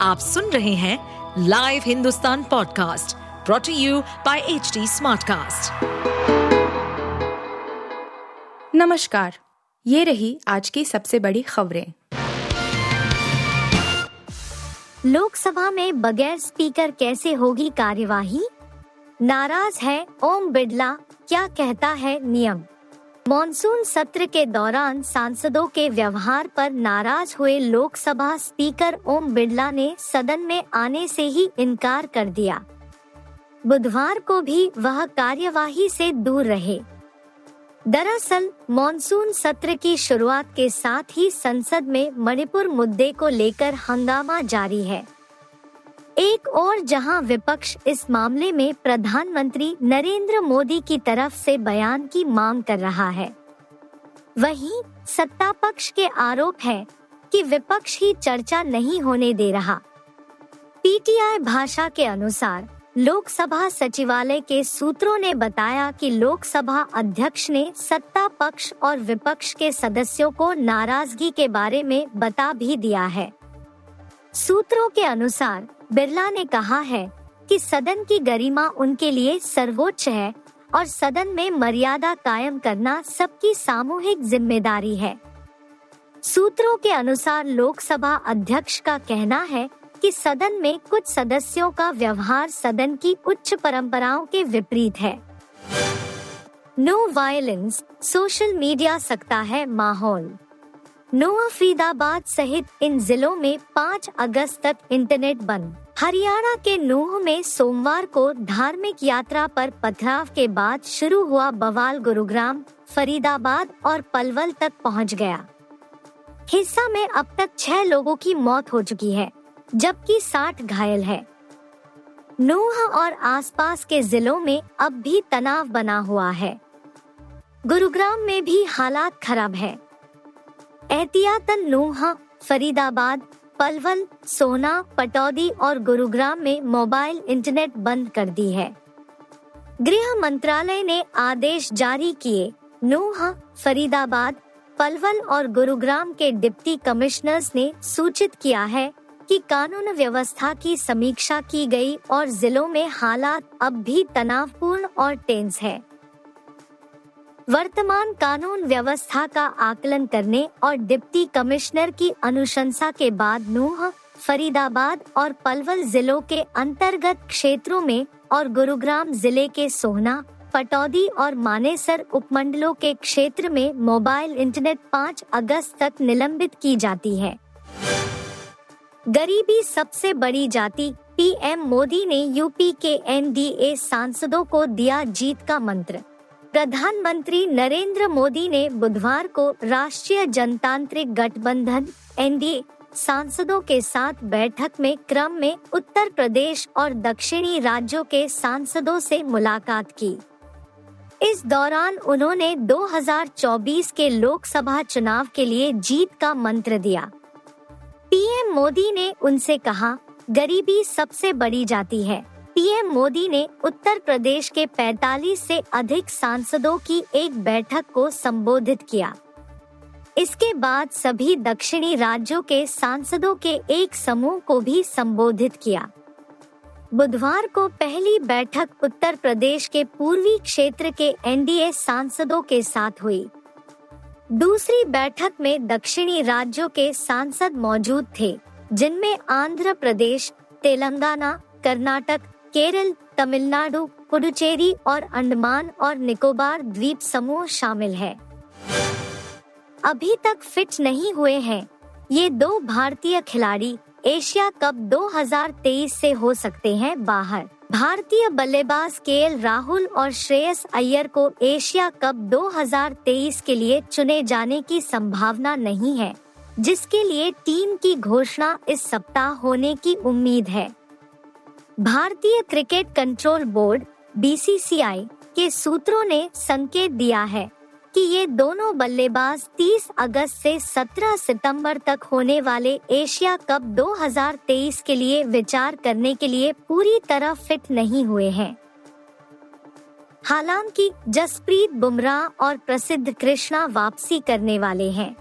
आप सुन रहे हैं live Hindustan podcast brought to you by H smartcast. नमस्कार ये रही आज की सबसे बड़ी खबरें। लोकसभा में बगैर स्पीकर कैसे होगी कार्यवाही? नाराज़ है ओम बिड़ला क्या कहता है नियम? मॉनसून सत्र के दौरान सांसदों के व्यवहार पर नाराज़ हुए लोकसभा स्पीकर ओम बिड़ला ने सदन में आने से ही इनकार कर दिया। बुधवार को भी वह कार्यवाही से दूर रहे। दरअसल मॉनसून सत्र की शुरुआत के साथ ही संसद में मणिपुर मुद्दे को लेकर हंगामा जारी है। एक और जहाँ विपक्ष इस मामले में प्रधानमंत्री नरेंद्र मोदी की तरफ़ से बयान की मांग कर रहा है। वहीं सत्ता पक्ष के आरोप है कि विपक्ष ही चर्चा नहीं होने दे रहा। पीटीआई भाषा के अनुसार लोकसभा सचिवालय के सूत्रों ने बताया कि लोकसभा अध्यक्ष ने सत्ता पक्ष और विपक्ष के सदस्यों को नाराज़गी के बारे में बता भी दिया है। सूत्रों के अनुसार, बिरला ने कहा है कि सदन की गरिमा उनके लिए सर्वोच्च है और सदन में मर्यादा कायम करना सबकी सामूहिक ज़िम्मेदारी है। सूत्रों के अनुसार लोकसभा अध्यक्ष का कहना है कि सदन में कुछ सदस्यों का व्यवहार सदन की उच्च परंपराओं के विपरीत है। नो वायलेंस, सोशल मीडिया सकता है माहौल। नोआ फरीदाबाद सहित इन जिलों में 5 अगस्त तक इंटरनेट बंद। हरियाणा के नूह में सोमवार को धार्मिक यात्रा पर पथराव के बाद शुरू हुआ बवाल गुरुग्राम, फरीदाबाद और पलवल तक पहुँच गया। हिस्सा में अब तक छह लोगों की मौत हो चुकी है, जबकि 60 घायल है। नूह और आसपास के जिलों में अब भी तनाव बना हुआ है। गुरुग्राम में भी हालात खराब है। एहतियातन नूहा फरीदाबाद, पलवल, सोना, पटौदी और गुरुग्राम में मोबाइल इंटरनेट बंद कर दी है। गृह मंत्रालय ने आदेश जारी किए। नूहा फरीदाबाद, पलवल और गुरुग्राम के डिप्टी कमिश्नर्स ने सूचित किया है कि कानून व्यवस्था की समीक्षा की गई और जिलों में हालात अब भी तनावपूर्ण और टेंस है। वर्तमान कानून व्यवस्था का आकलन करने और डिप्टी कमिश्नर की अनुशंसा के बाद नूह, फरीदाबाद और पलवल जिलों के अंतर्गत क्षेत्रों में और गुरुग्राम ज़िले के सोहना, पटौदी और मानेसर उपमंडलों के क्षेत्र में मोबाइल इंटरनेट 5 अगस्त तक निलंबित की जाती है। गरीबी सबसे बड़ी जाति, पीएम मोदी ने यूपी के एनडीए सांसदों को दिया जीत का मंत्र। प्रधानमंत्री नरेंद्र मोदी ने बुधवार को राष्ट्रीय जनतांत्रिक गठबंधन, एनडीए, सांसदों के साथ बैठक में क्रम में उत्तर प्रदेश और दक्षिणी राज्यों के सांसदों से मुलाकात की। इस दौरान उन्होंने 2024 के लोकसभा चुनाव के लिए जीत का मंत्र दिया। पीएम मोदी ने उनसे कहा, गरीबी सबसे बड़ी जाती है। पीएम मोदी ने उत्तर प्रदेश के 45 से अधिक सांसदों की एक बैठक को संबोधित किया। इसके बाद सभी दक्षिणी राज्यों के सांसदों के एक समूह को भी संबोधित किया। बुधवार को पहली बैठक उत्तर प्रदेश के पूर्वी क्षेत्र के एनडीए सांसदों के साथ हुई। दूसरी बैठक में दक्षिणी राज्यों के सांसद मौजूद थे, जिनमें आंध्र प्रदेश, तेलंगाना, कर्नाटक केरल, तमिलनाडु, पुडुचेरी और अंडमान और निकोबार द्वीप समूह शामिल है। अभी तक फिट नहीं हुए हैं। ये दो भारतीय खिलाड़ी एशिया कप 2023 से हो सकते हैं बाहर। भारतीय बल्लेबाज केएल राहुल और श्रेयस अय्यर को एशिया कप 2023 के लिए चुने जाने की संभावना नहीं है, जिसके लिए टीम की घोषणा इस सप्ताह होने की उम्मीद है। भारतीय क्रिकेट कंट्रोल बोर्ड बीसीसीआई के सूत्रों ने संकेत दिया है कि ये दोनों बल्लेबाज 30 अगस्त से 17 सितंबर तक होने वाले एशिया कप 2023 के लिए विचार करने के लिए पूरी तरह फिट नहीं हुए हैं। हालाँकि जसप्रीत बुमराह और प्रसिद्ध कृष्णा वापसी करने वाले हैं।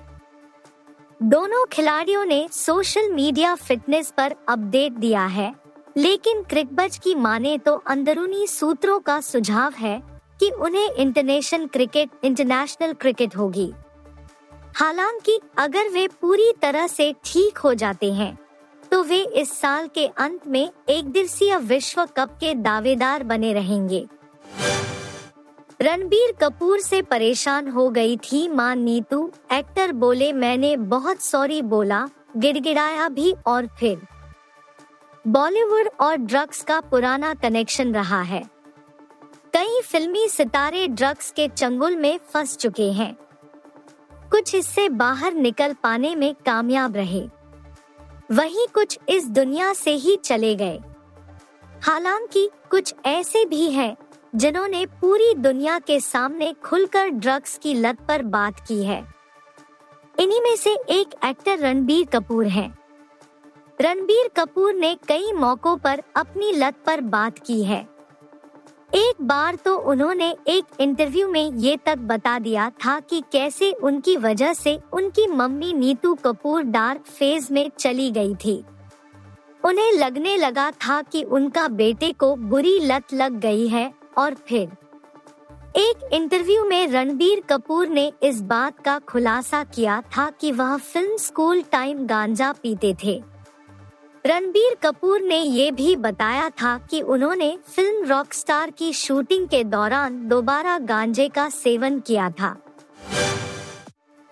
दोनों खिलाड़ियों ने सोशल मीडिया फिटनेस पर अपडेट दिया है। लेकिन क्रिकबज की माने तो अंदरूनी सूत्रों का सुझाव है कि उन्हें इंटरनेशनल क्रिकेट इंटरनेशनल क्रिकेट होगी। हालाँकि अगर वे पूरी तरह से ठीक हो जाते हैं तो वे इस साल के अंत में एक दिवसीय विश्व कप के दावेदार बने रहेंगे। रणबीर कपूर से परेशान हो गई थी माँ नीतू। एक्टर बोले, मैंने बहुत सॉरी बोला, गिड़गिड़ाया भी और फिर। बॉलीवुड और ड्रग्स का पुराना कनेक्शन रहा है। कई फिल्मी सितारे ड्रग्स के चंगुल में फंस चुके हैं। कुछ इससे बाहर निकल पाने में कामयाब रहे। वहीं कुछ इस दुनिया से ही चले गए। हालाँकि कुछ ऐसे भी हैं जिन्होंने पूरी दुनिया के सामने खुलकर ड्रग्स की लत पर बात की है। इन्हीं में से एक एक्टर रणबीर कपूर हैं। रणबीर कपूर ने कई मौकों पर अपनी लत पर बात की है। एक बार तो उन्होंने एक इंटरव्यू में ये तक बता दिया था कि कैसे उनकी वजह से उनकी mummy Neetu Kapoor dark phase में चली गई थी। उन्हें लगने लगा था कि उनका बेटे को बुरी लत लग गई है और फिर एक इंटरव्यू में रणबीर कपूर ने इस बात का खुलासा किया था कि वह फ़िल्म स्कूल टाइम गांजा पीते थे। रणबीर कपूर ने ये भी बताया था कि उन्होंने फ़िल्म रॉकस्टार की शूटिंग के दौरान दोबारा गांजे का सेवन किया था।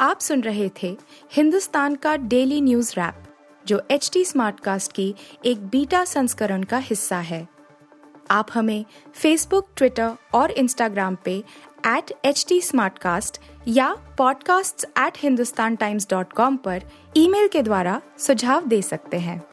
आप सुन रहे थे हिंदुस्तान का डेली न्यूज़ रैप, जो एच टी स्मार्टकास्ट की एक बीटा संस्करण का हिस्सा है। आप हमें फेसबुक ट्विटर और इंस्टाग्राम पे एट एच टी या podcasts@hindustantimes.com पर ईमेल के द्वारा सुझाव दे सकते हैं।